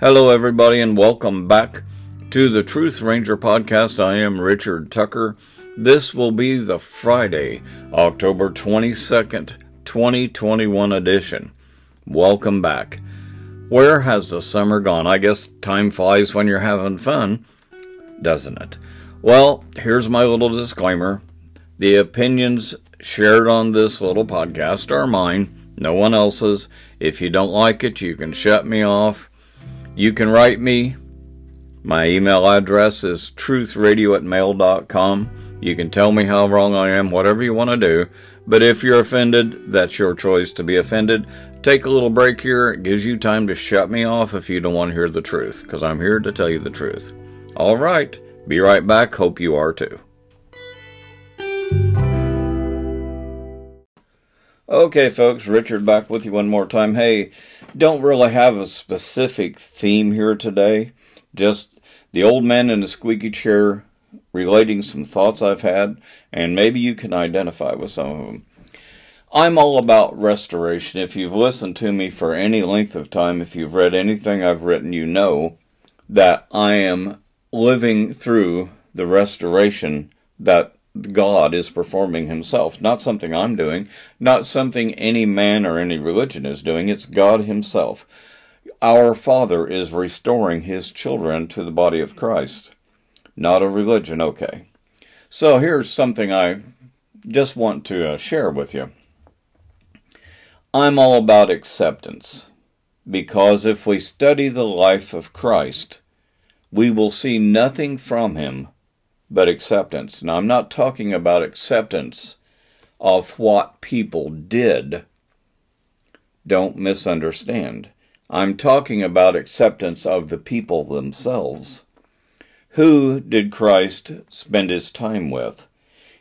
Hello, everybody, and welcome back to the Truth Ranger podcast. I am Richard Tucker. This will be the Friday, October 22nd, 2021 edition. Welcome back. Where has the summer gone? I guess time flies when you're having fun, doesn't it? Well, here's my little disclaimer. The opinions shared on this little podcast are mine, no one else's. If you don't like it, you can shut me off. You can write me. My email address is truthradio at mail.com. You can tell me how wrong I am, whatever you want to do. But if you're offended, that's your choice to be offended. Take a little break here. It gives you time to shut me off if you don't want to hear the truth, because I'm here to tell you the truth. All right. Be right back. Hope you are too. Okay, folks, Richard back with you one more time. Hey, don't really have a specific theme here today. Just the old man in the squeaky chair relating some thoughts I've had, and maybe you can identify with some of them. I'm all about restoration. If you've listened to me for any length of time, if you've read anything I've written, you know that I am living through the restoration that God is performing Himself. Not something I'm doing, not something any man or any religion is doing. It's God Himself. Our Father is restoring His children to the body of Christ not a religion. Okay. So here's something I just want to uh, share with you. I'm all about acceptance because if we study the life of Christ, we will see nothing from him but acceptance. Now, I'm not talking about acceptance of what people did. Don't misunderstand. I'm talking about acceptance of the people themselves. Who did Christ spend his time with?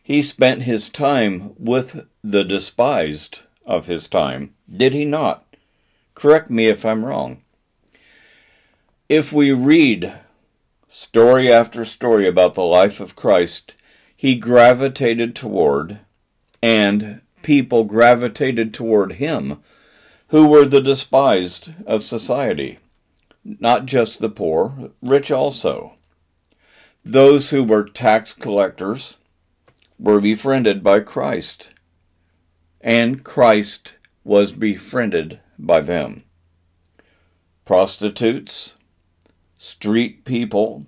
He spent his time with the despised of his time, did he not? Correct me if I'm wrong. If we read story after story about the life of Christ, he gravitated toward, and people gravitated toward him who were the despised of society. Not just the poor, rich also. Those who were tax collectors were befriended by Christ, and Christ was befriended by them. Prostitutes, street people,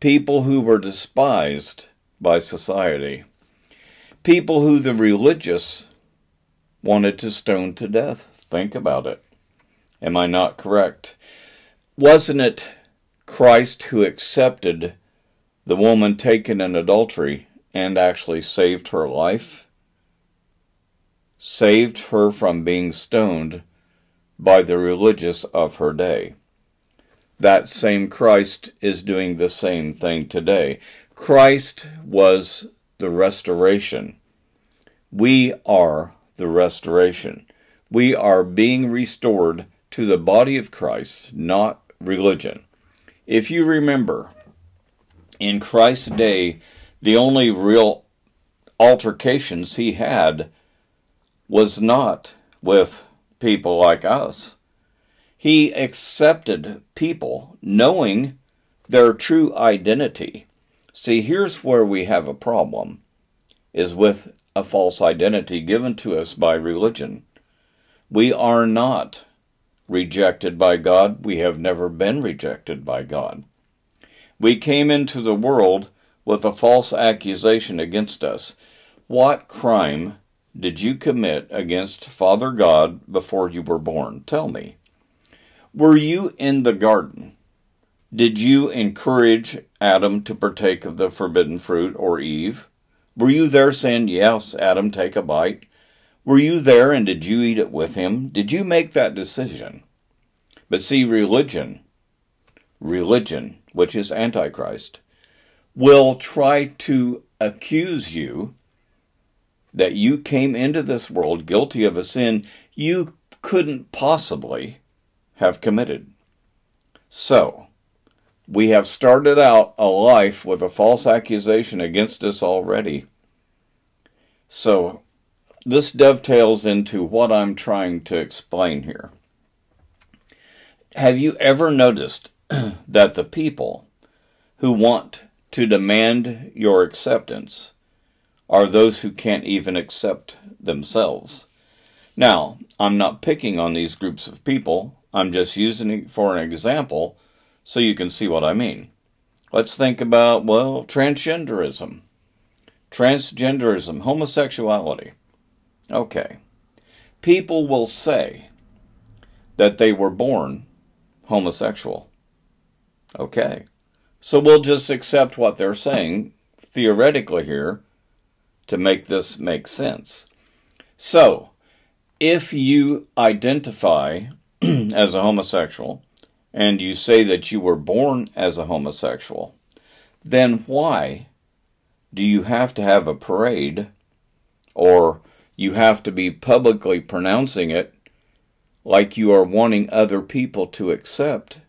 people who were despised by society, people who the religious wanted to stone to death. Think about it. Am I not correct? Wasn't it Christ who accepted the woman taken in adultery and actually saved her life, saved her from being stoned by the religious of her day. That same Christ is doing the same thing today. Christ was the restoration. We are the restoration. We are being restored to the body of Christ, not religion. If you remember, in Christ's day, the only real altercations he had was not with people like us. He accepted people knowing their true identity. See, here's where we have a problem is with a false identity given to us by religion. We are not rejected by God. We have never been rejected by God. We came into the world with a false accusation against us. What crime did you commit against Father God before you were born? Tell me. Were you in the garden? Did you encourage Adam to partake of the forbidden fruit or Eve? Were you there saying, Yes, Adam, take a bite? Were you there and did you eat it with him? Did you make that decision? But see, religion, religion, which is Antichrist, will try to accuse you that you came into this world guilty of a sin you couldn't possibly have committed. So, we have started out a life with a false accusation against us already. So, this dovetails into what I'm trying to explain here. have you ever noticed that the people who want to demand your acceptance are those who can't even accept themselves? Now, I'm not picking on these groups of people. I'm just using it for an example so you can see what I mean. Let's think about, well, transgenderism. Transgenderism, homosexuality. Okay. People will say that they were born homosexual. Okay. So we'll just accept what they're saying theoretically here to make this make sense. So, if you identify as a homosexual and you say that you were born as a homosexual, then why do you have to have a parade or you have to be publicly pronouncing it like you are wanting other people to accept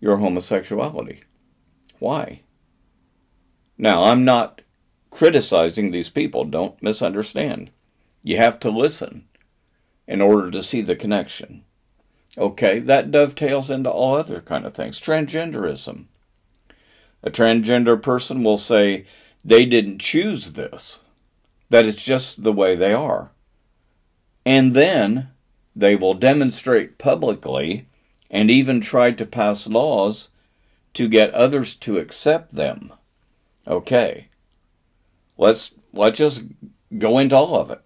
your homosexuality? Why? Now, I'm not criticizing these people, don't misunderstand. You have to listen in order to see the connection. Okay, that dovetails into all other kind of things. Transgenderism. A transgender person will say they didn't choose this, that it's just the way they are. And then they will demonstrate publicly and even try to pass laws to get others to accept them. Okay. Let's let's just go into all of it.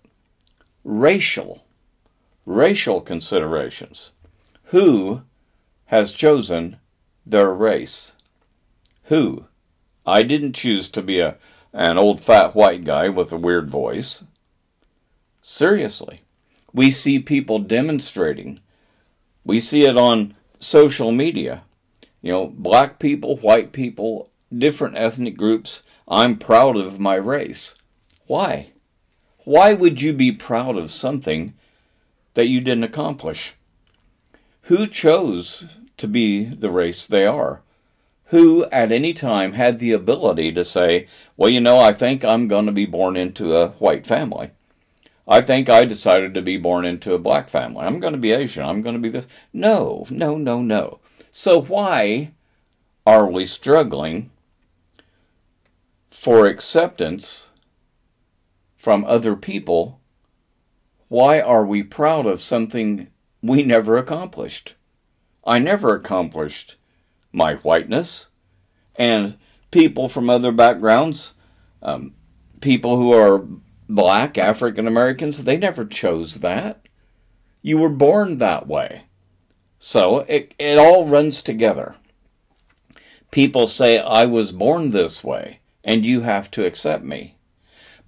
Racial racial considerations. Who has chosen their race? Who? I didn't choose to be a an old fat white guy with a weird voice. Seriously. We see people demonstrating. We see it on social media. You know, black people, white people, different ethnic groups. I'm proud of my race. Why? Why would you be proud of something that you didn't accomplish? Who chose to be the race they are? Who at any time had the ability to say, well, you know, I think I'm going to be born into a white family. I think I decided to be born into a black family. I'm going to be Asian. I'm going to be this. No, no, no, no. So why are we struggling for acceptance from other people? Why are we proud of something we never accomplished. I never accomplished my whiteness. And people from other backgrounds, um, people who are black, African Americans, they never chose that. You were born that way. So it, it all runs together. People say, I was born this way, and you have to accept me.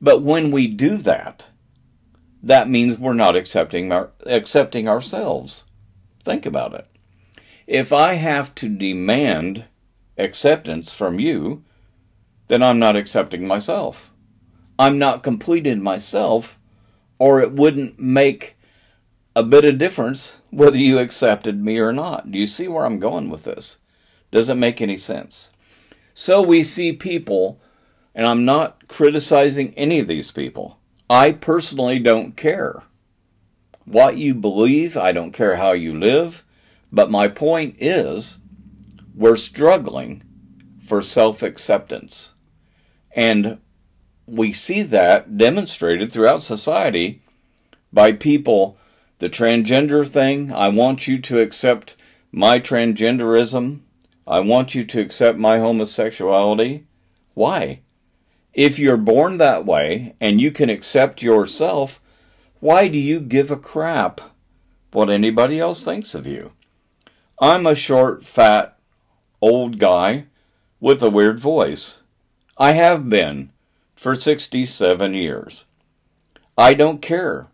But when we do that, that means we're not accepting our, accepting ourselves. Think about it. If I have to demand acceptance from you, then I'm not accepting myself. I'm not completed myself, or it wouldn't make a bit of difference whether you accepted me or not. Do you see where I'm going with this? Does it make any sense? So we see people, and I'm not criticizing any of these people. I personally don't care what you believe. I don't care how you live. But my point is, we're struggling for self acceptance. And we see that demonstrated throughout society by people. The transgender thing, I want you to accept my transgenderism. I want you to accept my homosexuality. Why? If you're born that way and you can accept yourself, why do you give a crap what anybody else thinks of you? I'm a short, fat, old guy with a weird voice. I have been for 67 years. I don't care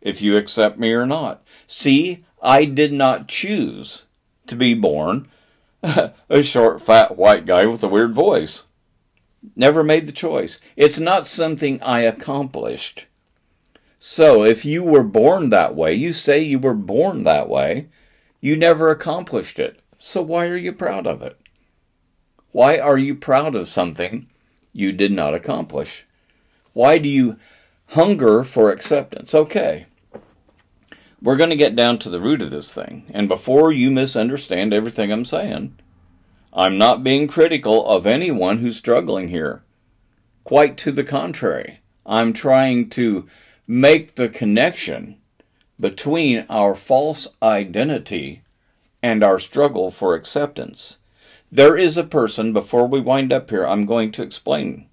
if you accept me or not. See, I did not choose to be born a short, fat, white guy with a weird voice. Never made the choice. It's not something I accomplished. So if you were born that way, you say you were born that way, you never accomplished it. So why are you proud of it? Why are you proud of something you did not accomplish? Why do you hunger for acceptance? Okay. we're going to get down to the root of this thing. And before you misunderstand everything I'm saying, I'm not being critical of anyone who's struggling here. Quite to the contrary. I'm trying to make the connection between our false identity and our struggle for acceptance. There is a person, before we wind up here, I'm going to explain.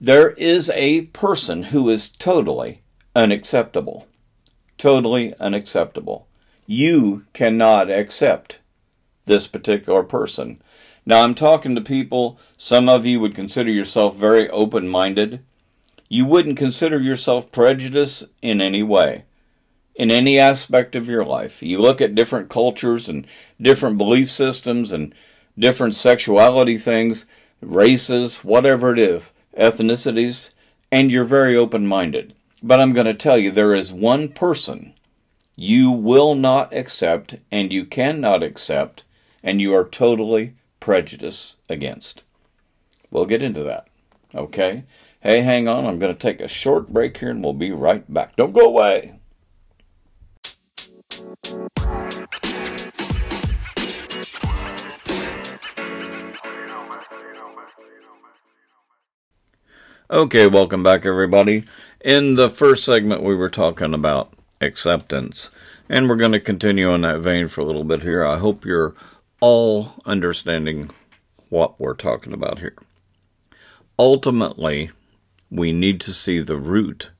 There is a person who is totally unacceptable. Totally unacceptable. You cannot accept this particular person. Now, I'm talking to people, some of you would consider yourself very open minded. You wouldn't consider yourself prejudiced in any way, in any aspect of your life. You look at different cultures and different belief systems and different sexuality things, races, whatever it is, ethnicities, and you're very open minded. But I'm going to tell you, there is one person you will not accept and you cannot accept, and you are totally prejudiced against. We'll get into that. Okay? Hey, hang on. I'm going to take a short break here and we'll be right back. Don't go away. Okay, welcome back, everybody. In the first segment, we were talking about acceptance, and we're going to continue on that vein for a little bit here. I hope you're all understanding what we're talking about here. Ultimately, we need to see the root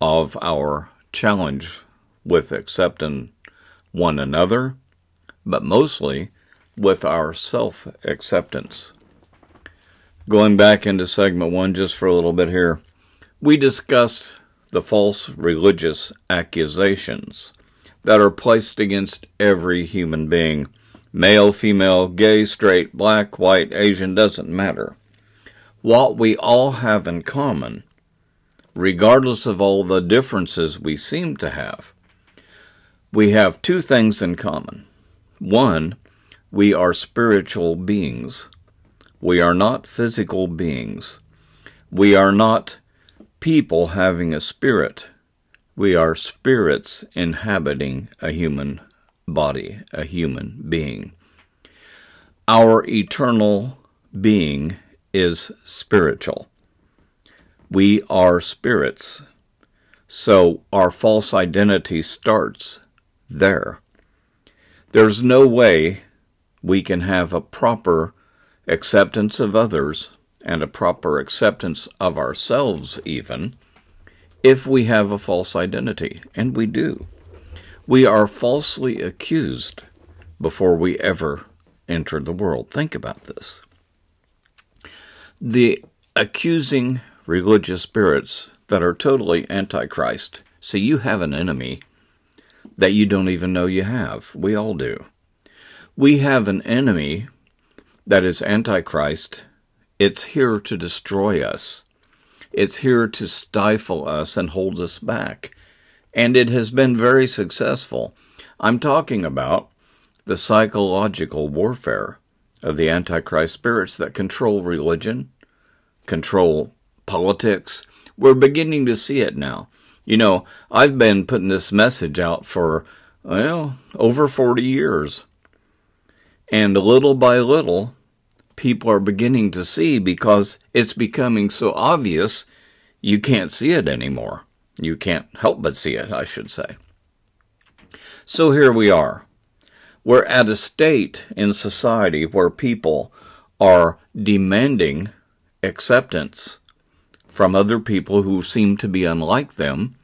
of our challenge with accepting one another, but mostly with our self acceptance. Going back into segment one just for a little bit here, we discussed the false religious accusations that are placed against every human being male, female, gay, straight, black, white, Asian, doesn't matter. What we all have in common, regardless of all the differences we seem to have, we have two things in common. One, we are spiritual beings. We are not physical beings. We are not people having a spirit. We are spirits inhabiting a human body, a human being. Our eternal being is spiritual. We are spirits. So our false identity starts there. There's no way we can have a proper acceptance of others, and a proper acceptance of ourselves, even, if we have a false identity, and we do. We are falsely accused before we ever enter the world. Think about this. The accusing religious spirits that are totally antichrist. See, you have an enemy that you don't even know you have. We all do. We have an enemy that is Antichrist, it's here to destroy us. It's here to stifle us and hold us back. And it has been very successful. I'm talking about the psychological warfare of the Antichrist spirits that control religion, control politics. We're beginning to see it now. You know, I've been putting this message out for, well, over 40 years. And little by little, people are beginning to see because it's becoming so obvious you can't see it anymore. You can't help but see it, I should say. So here we are. We're at a state in society where people are demanding acceptance from other people who seem to be unlike them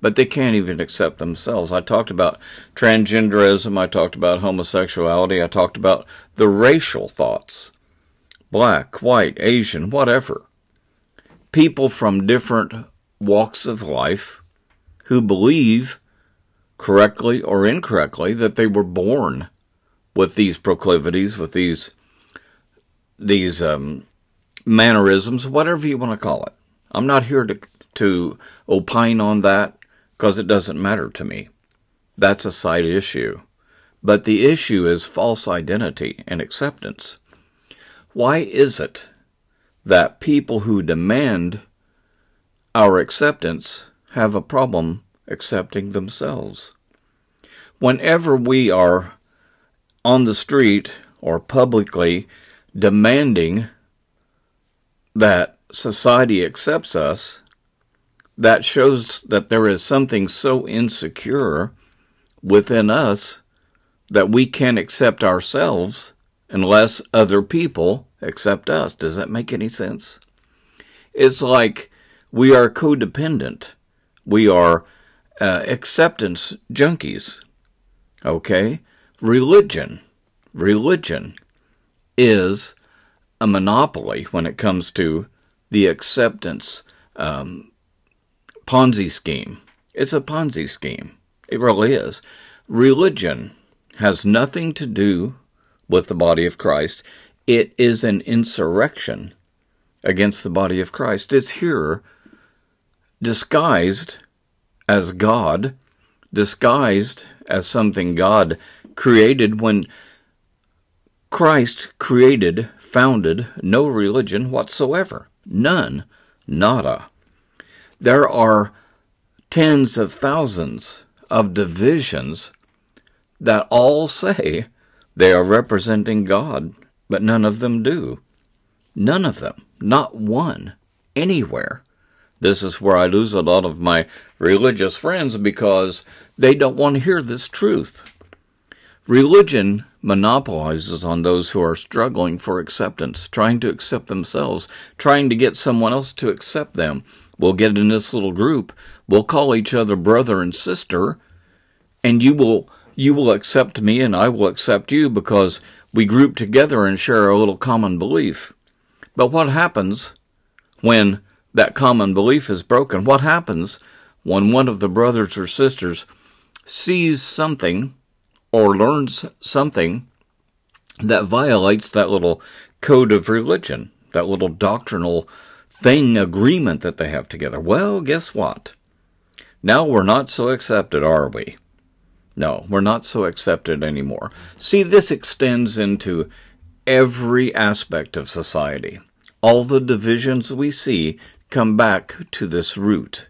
but they can't even accept themselves. I talked about transgenderism, I talked about homosexuality, I talked about the racial thoughts black, white, Asian, whatever. People from different walks of life who believe, correctly or incorrectly, that they were born with these proclivities, with these these um, mannerisms, whatever you want to call it. I'm not here to to opine on that because it doesn't matter to me. That's a side issue. But the issue is false identity and acceptance. Why is it that people who demand our acceptance have a problem accepting themselves. Whenever we are on the street or publicly demanding that society accepts us, that shows that there is something so insecure within us that we can't accept ourselves unless other people accept us. Does that make any sense? It's like we are codependent. We are uh, acceptance junkies. Okay? Religion. Religion is a monopoly when it comes to the acceptance um, Ponzi scheme. It's a Ponzi scheme. It really is. Religion has nothing to do with the body of Christ. It is an insurrection against the body of Christ. It's here disguised as God, disguised as something God created when Christ created, founded no religion whatsoever. None. Nada. There are tens of thousands of divisions that all say they are representing God, but none of them do. None of them. Not one. Anywhere. This is where I lose a lot of my religious friends because they don't want to hear this truth. Religion monopolizes on those who are struggling for acceptance, trying to accept themselves, trying to get someone else to accept them. We'll get in this little group, we'll call each other brother and sister, and you will you will accept me and I will accept you because we group together and share a little common belief. But what happens when that common belief is broken? What happens when one of the brothers or sisters sees something or learns something that violates that little code of religion, that little doctrinal thing agreement that they have together. Well, guess what? Now we're not so accepted, are we? No, we're not so accepted anymore. See, this extends into every aspect of society. All the divisions we see come back to this root,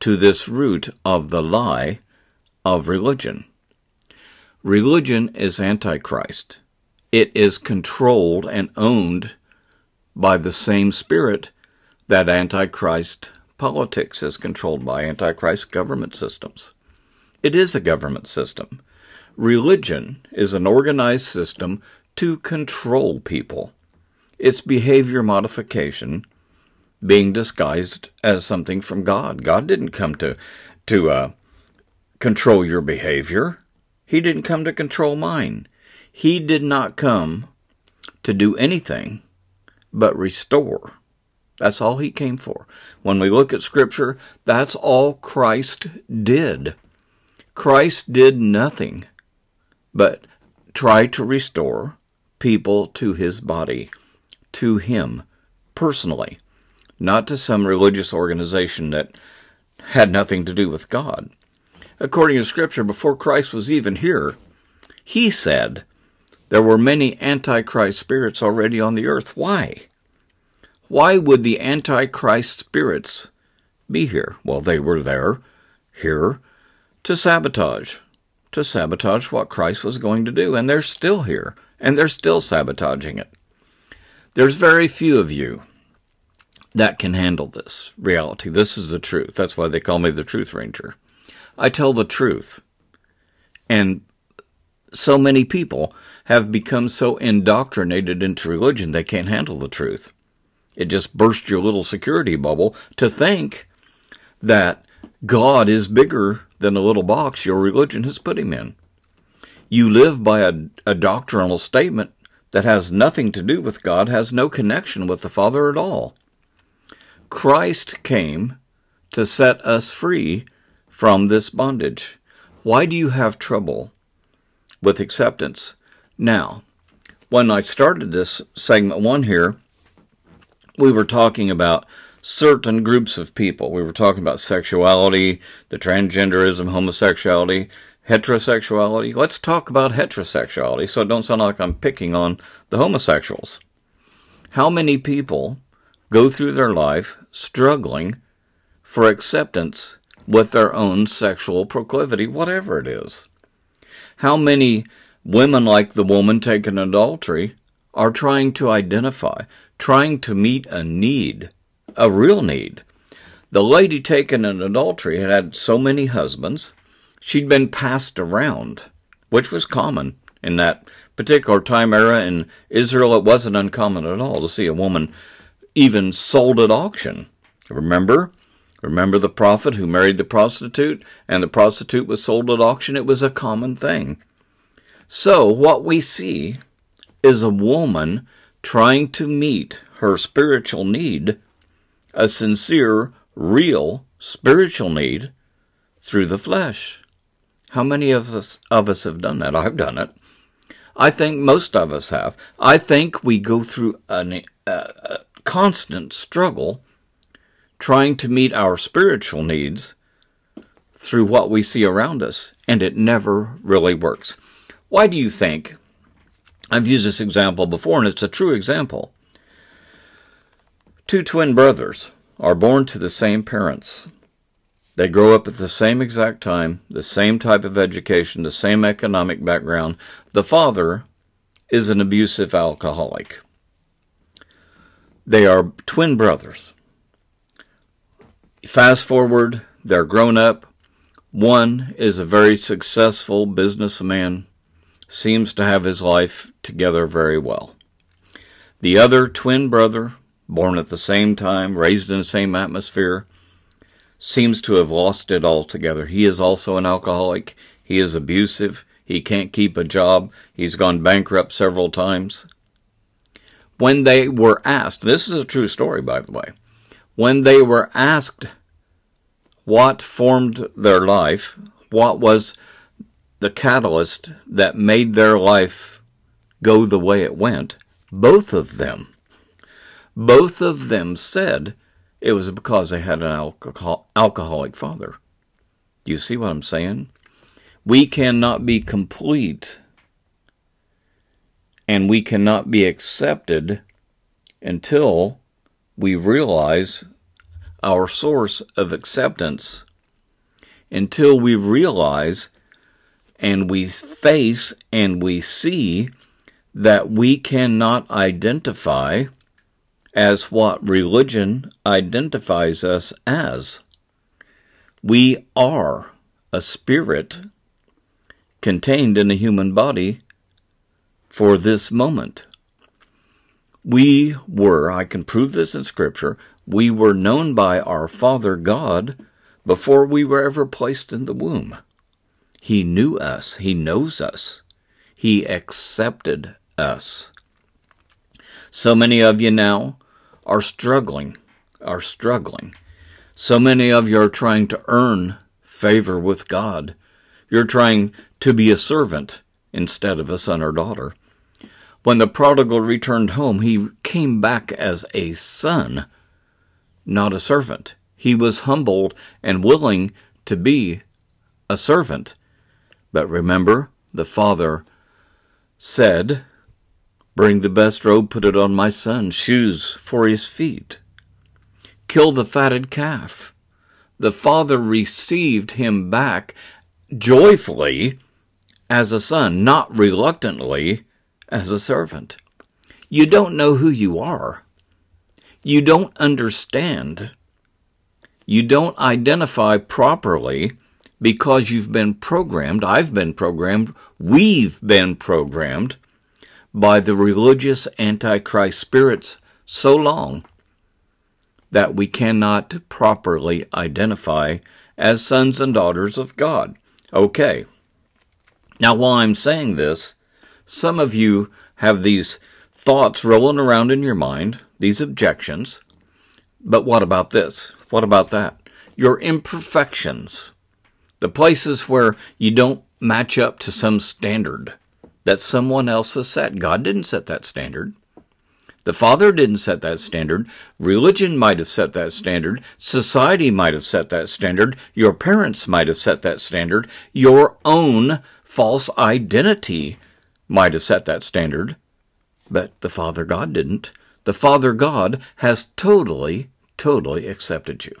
to this root of the lie of religion. Religion is Antichrist. It is controlled and owned by the same spirit that Antichrist politics is controlled by, Antichrist government systems. It is a government system. Religion is an organized system to control people. It's behavior modification being disguised as something from God. God didn't come to to uh, control your behavior. He didn't come to control mine. He did not come to do anything but restore. That's all he came for. When we look at Scripture, that's all Christ did. Christ did nothing but try to restore people to his body, to him personally, not to some religious organization that had nothing to do with God according to Scripture, before Christ was even here, he said there were many Antichrist spirits already on the earth. Why? Why would the Antichrist spirits be here? Well, they were there, here, to sabotage, to sabotage what Christ was going to do. And they're still here, and they're still sabotaging it. There's very few of you that can handle this reality. This is the truth. That's why they call me the Truth Ranger. I tell the truth. And so many people have become so indoctrinated into religion they can't handle the truth. It just bursts your little security bubble to think that God is bigger than the little box your religion has put him in. You live by a, a doctrinal statement that has nothing to do with God, has no connection with the Father at all. Christ came to set us free from this bondage. Why do you have trouble with acceptance? Now, when I started this segment one here, we were talking about certain groups of people. We were talking about sexuality, the transgenderism, homosexuality, heterosexuality. Let's talk about heterosexuality so it don't sound like I'm picking on the homosexuals. How many people go through their life struggling for acceptance with their own sexual proclivity, whatever it is. How many women, like the woman taken in adultery, are trying to identify, trying to meet a need, a real need. The lady taken in adultery had had so many husbands, she'd been passed around, which was common in that particular time era in Israel. It wasn't uncommon at all to see a woman even sold at auction. Remember? Remember the prophet who married the prostitute and the prostitute was sold at auction? It was a common thing. So, what we see is a woman trying to meet her spiritual need, a sincere, real spiritual need, through the flesh. How many of us, of us have done that? I've done it. I think most of us have. I think we go through a, a uh, constant struggle trying to meet our spiritual needs through what we see around us, and it never really works. Why do you think I've used this example before, and it's a true example. Two twin brothers are born to the same parents. They grow up at the same exact time, the same type of education, the same economic background. The father is an abusive alcoholic. They are twin brothers. Fast forward, they're grown up. One is a very successful businessman seems to have his life together very well. The other twin brother, born at the same time, raised in the same atmosphere, seems to have lost it altogether. He is also an alcoholic. He is abusive. He can't keep a job. He's gone bankrupt several times. When they were asked, this is a true story, by the way, when they were asked what formed their life, what was the catalyst that made their life go the way it went, both of them, both of them said it was because they had an alcohol, alcoholic father. Do you see what I'm saying? We cannot be complete and we cannot be accepted until we realize our source of acceptance, until we realize and we face and we see that we cannot identify as what religion identifies us as. We are a spirit contained in a human body for this moment. We were, I can prove this in Scripture, we were known by our Father God before we were ever placed in the womb. He knew us. He knows us. He accepted us. So many of you now are struggling, are struggling. So many of you are trying to earn favor with God. You're trying to be a servant instead of a son or daughter. When the prodigal returned home, he came back as a son, not a servant. He was humbled and willing to be a servant. But remember, the father said, Bring the best robe, put it on my son, shoes for his feet. Kill the fatted calf. The father received him back joyfully as a son, not reluctantly as a servant. You don't know who you are. You don't understand. You don't identify properly because you've been programmed, I've been programmed, we've been programmed by the religious Antichrist spirits so long that we cannot properly identify as sons and daughters of God. Okay. Now, while I'm saying this, some of you have these thoughts rolling around in your mind, these objections. But what about this? What about that? Your imperfections the places where you don't match up to some standard that someone else has set. God didn't set that standard. The Father didn't set that standard. Religion might have set that standard. Society might have set that standard. Your parents might have set that standard. Your own false identity might have set that standard. But the Father God didn't. The Father God has totally, totally accepted you.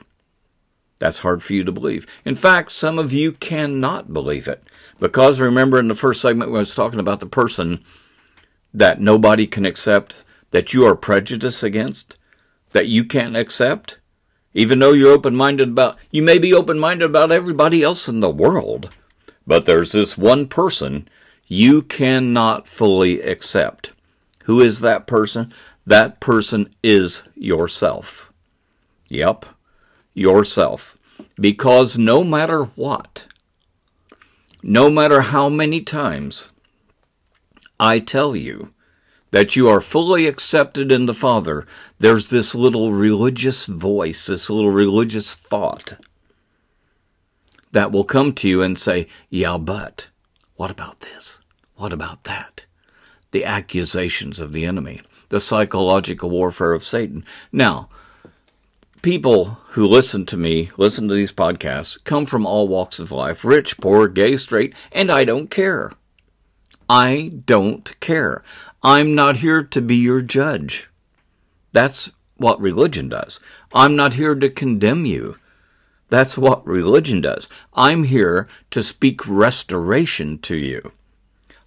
That's hard for you to believe. In fact, some of you cannot believe it. Because remember in the first segment, when I was talking about the person that nobody can accept, that you are prejudiced against, that you can't accept, even though you're open minded about, you may be open minded about everybody else in the world, but there's this one person you cannot fully accept. Who is that person? That person is yourself. Yep, yourself. Because no matter what, no matter how many times I tell you that you are fully accepted in the Father, there's this little religious voice, this little religious thought that will come to you and say, Yeah, but what about this? What about that? The accusations of the enemy, the psychological warfare of Satan. Now, people who listen to me, listen to these podcasts, come from all walks of life rich, poor, gay, straight, and I don't care. I don't care. I'm not here to be your judge. That's what religion does. I'm not here to condemn you. That's what religion does. I'm here to speak restoration to you.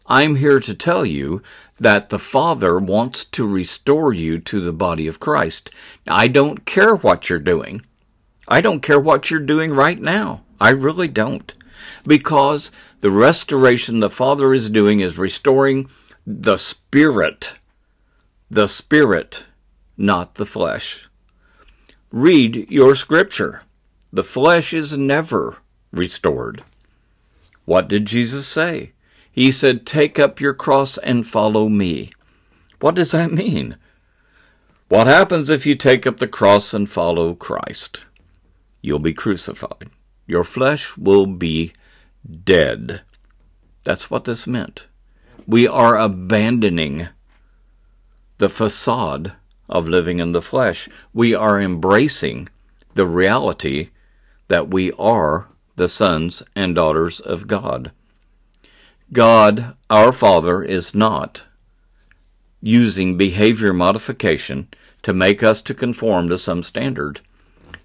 I'm here to tell you that the Father wants to restore you to the body of Christ. I don't care what you're doing. I don't care what you're doing right now. I really don't. Because the restoration the Father is doing is restoring the Spirit. The Spirit, not the flesh. Read your scripture. The flesh is never restored. What did Jesus say? He said, Take up your cross and follow me. What does that mean? What happens if you take up the cross and follow Christ? You'll be crucified. Your flesh will be dead. That's what this meant. We are abandoning the facade of living in the flesh. We are embracing the reality that we are the sons and daughters of God. God, our Father, is not using behavior modification to make us to conform to some standard.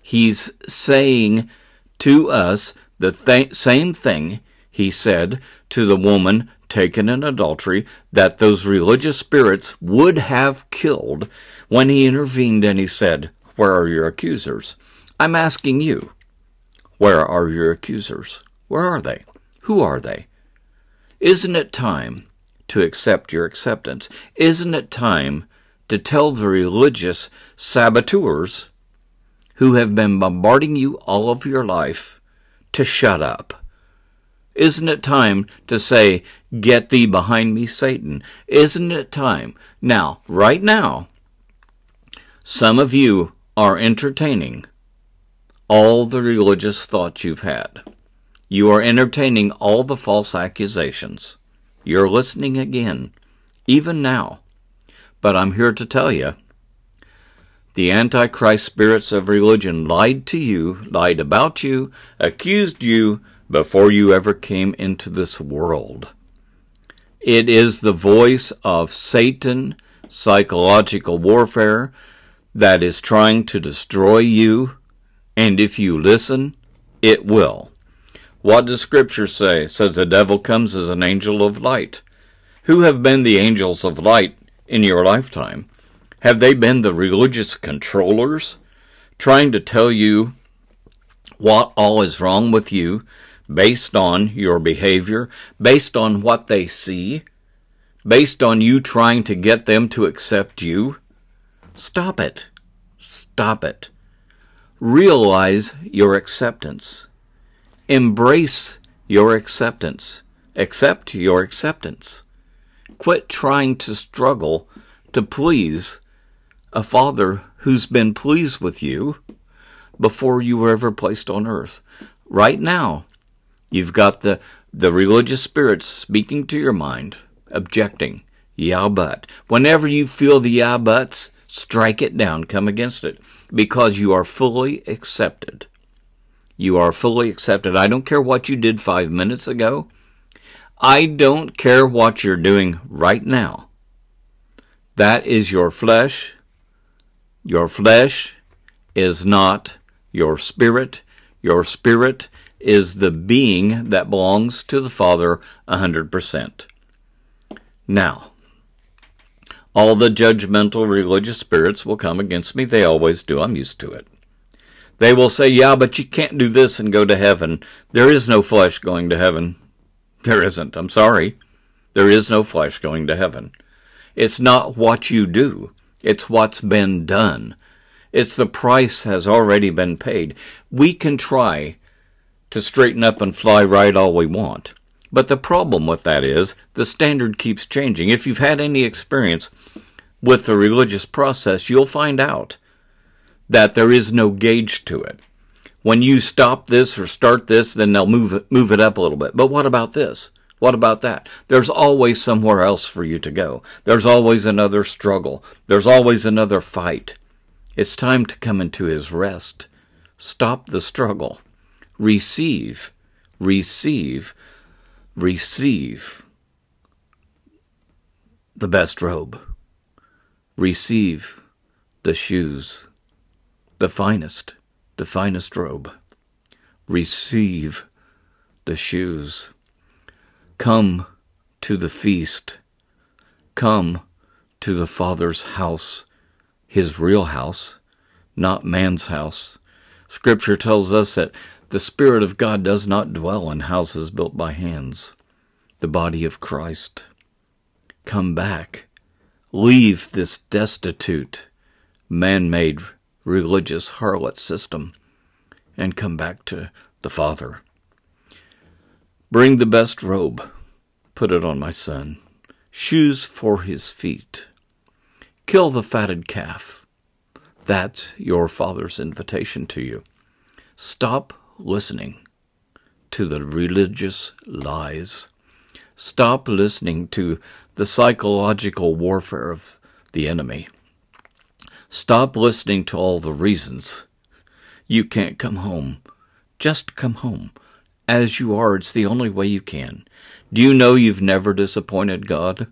He's saying to us the th- same thing he said to the woman taken in adultery that those religious spirits would have killed when he intervened and he said, Where are your accusers? I'm asking you, where are your accusers? Where are they? Who are they? Isn't it time to accept your acceptance? Isn't it time to tell the religious saboteurs who have been bombarding you all of your life to shut up? Isn't it time to say, Get thee behind me, Satan? Isn't it time? Now, right now, some of you are entertaining all the religious thoughts you've had. You are entertaining all the false accusations. You're listening again, even now. But I'm here to tell you the Antichrist spirits of religion lied to you, lied about you, accused you before you ever came into this world. It is the voice of Satan, psychological warfare, that is trying to destroy you, and if you listen, it will. What does Scripture say? Says the devil comes as an angel of light. Who have been the angels of light in your lifetime? Have they been the religious controllers trying to tell you what all is wrong with you based on your behavior, based on what they see, based on you trying to get them to accept you? Stop it. Stop it. Realize your acceptance. Embrace your acceptance. Accept your acceptance. Quit trying to struggle to please a father who's been pleased with you before you were ever placed on earth. Right now, you've got the, the religious spirits speaking to your mind, objecting. Yeah, but. Whenever you feel the yeah, buts, strike it down, come against it, because you are fully accepted. You are fully accepted. I don't care what you did five minutes ago. I don't care what you're doing right now. That is your flesh. Your flesh is not your spirit. Your spirit is the being that belongs to the Father a 100%. Now, all the judgmental religious spirits will come against me. They always do. I'm used to it. They will say, yeah, but you can't do this and go to heaven. There is no flesh going to heaven. There isn't. I'm sorry. There is no flesh going to heaven. It's not what you do. It's what's been done. It's the price has already been paid. We can try to straighten up and fly right all we want. But the problem with that is the standard keeps changing. If you've had any experience with the religious process, you'll find out that there is no gauge to it. When you stop this or start this, then they'll move it, move it up a little bit. But what about this? What about that? There's always somewhere else for you to go. There's always another struggle. There's always another fight. It's time to come into his rest. Stop the struggle. Receive, receive, receive the best robe. Receive the shoes the finest, the finest robe. Receive the shoes. Come to the feast. Come to the Father's house, his real house, not man's house. Scripture tells us that the Spirit of God does not dwell in houses built by hands. The body of Christ. Come back. Leave this destitute, man made religious harlot system and come back to the Father. Bring the best robe, put it on my son, shoes for his feet. Kill the fatted calf. That's your Father's invitation to you. Stop listening to the religious lies. Stop listening to the psychological warfare of the enemy. Stop listening to all the reasons. You can't come home. Just come home. As you are, it's the only way you can. Do you know you've never disappointed God?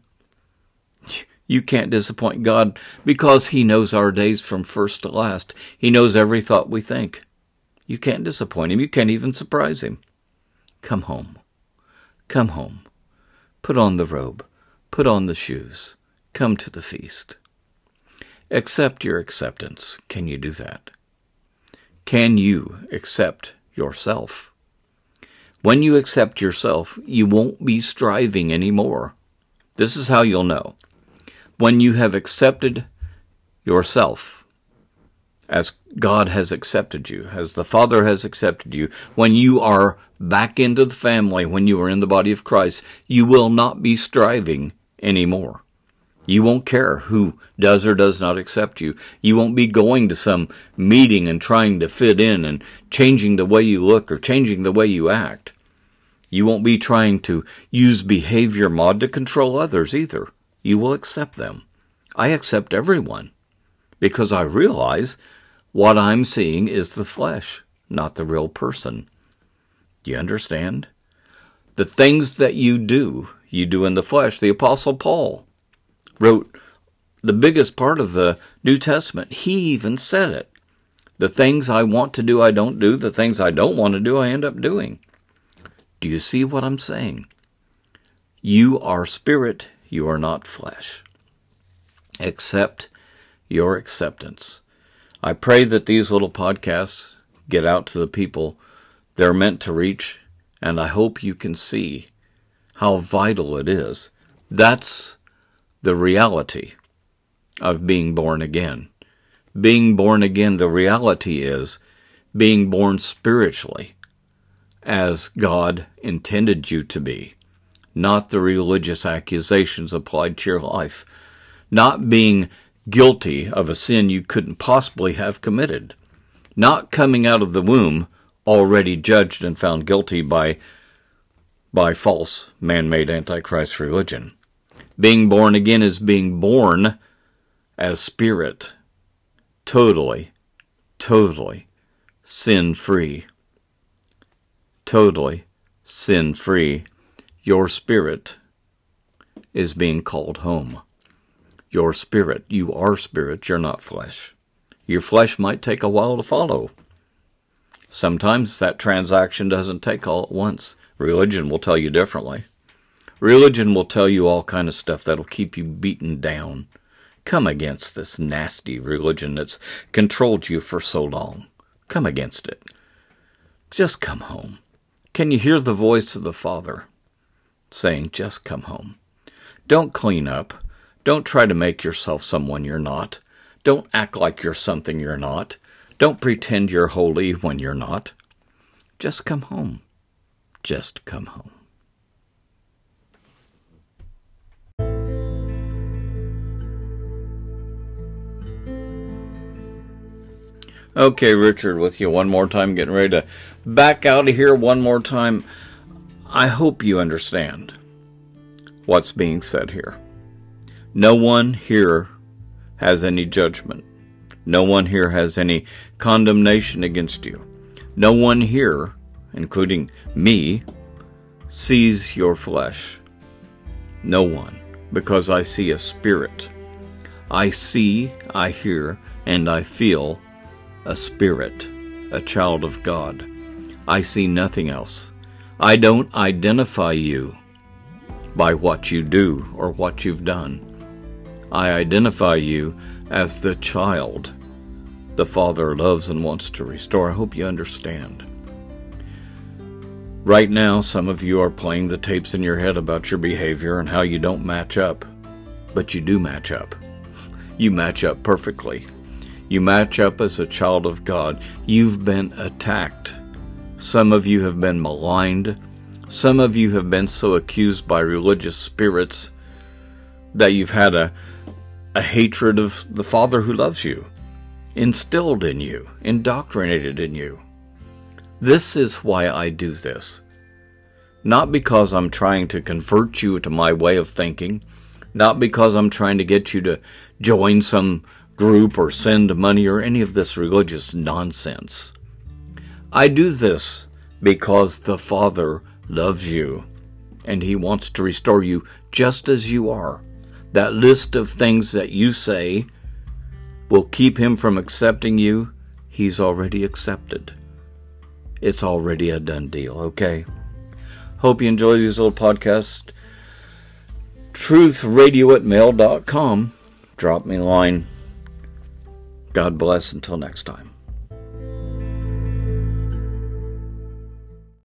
You can't disappoint God because He knows our days from first to last. He knows every thought we think. You can't disappoint Him. You can't even surprise Him. Come home. Come home. Put on the robe. Put on the shoes. Come to the feast. Accept your acceptance. Can you do that? Can you accept yourself? When you accept yourself, you won't be striving anymore. This is how you'll know. When you have accepted yourself, as God has accepted you, as the Father has accepted you, when you are back into the family, when you are in the body of Christ, you will not be striving anymore. You won't care who does or does not accept you. You won't be going to some meeting and trying to fit in and changing the way you look or changing the way you act. You won't be trying to use behavior mod to control others either. You will accept them. I accept everyone because I realize what I'm seeing is the flesh, not the real person. Do you understand? The things that you do, you do in the flesh. The Apostle Paul wrote the biggest part of the New Testament. He even said it. The things I want to do, I don't do. The things I don't want to do, I end up doing. Do you see what I'm saying? You are spirit, you are not flesh. Accept your acceptance. I pray that these little podcasts get out to the people they're meant to reach, and I hope you can see how vital it is. That's the reality of being born again. Being born again, the reality is being born spiritually as God intended you to be, not the religious accusations applied to your life, not being guilty of a sin you couldn't possibly have committed, not coming out of the womb already judged and found guilty by by false man-made antichrist religion being born again is being born as spirit, totally, totally sin free. Totally sin free. Your spirit is being called home. Your spirit, you are spirit, you're not flesh. Your flesh might take a while to follow. Sometimes that transaction doesn't take all at once. Religion will tell you differently. Religion will tell you all kind of stuff that'll keep you beaten down. Come against this nasty religion that's controlled you for so long. Come against it. Just come home. Can you hear the voice of the Father saying, Just come home? Don't clean up. Don't try to make yourself someone you're not. Don't act like you're something you're not. Don't pretend you're holy when you're not. Just come home. Just come home. Okay, Richard, with you one more time, getting ready to back out of here one more time. I hope you understand what's being said here. No one here has any judgment. No one here has any condemnation against you. No one here, including me, sees your flesh. No one, because I see a spirit. I see, I hear, and I feel a spirit, a child of God. I see nothing else. I don't identify you by what you do or what you've done. I identify you as the child the Father loves and wants to restore. I hope you understand. Right now, some of you are playing the tapes in your head about your behavior and how you don't match up. But you do match up. You match up perfectly. You match up as a child of God. You've been attacked. Some of you have been maligned. Some of you have been so accused by religious spirits that you've had a, a hatred of the Father who loves you instilled in you, indoctrinated in you. This is why I do this. Not because I'm trying to convert you to my way of thinking, not because I'm trying to get you to join some group or send money or any of this religious nonsense. I do this because the Father loves you and He wants to restore you just as you are. That list of things that you say will keep him from accepting you, he's already accepted. It's already a done deal, okay? Hope you enjoy these little podcasts. Truthradio at mail.com. Drop me a line. God bless until next time.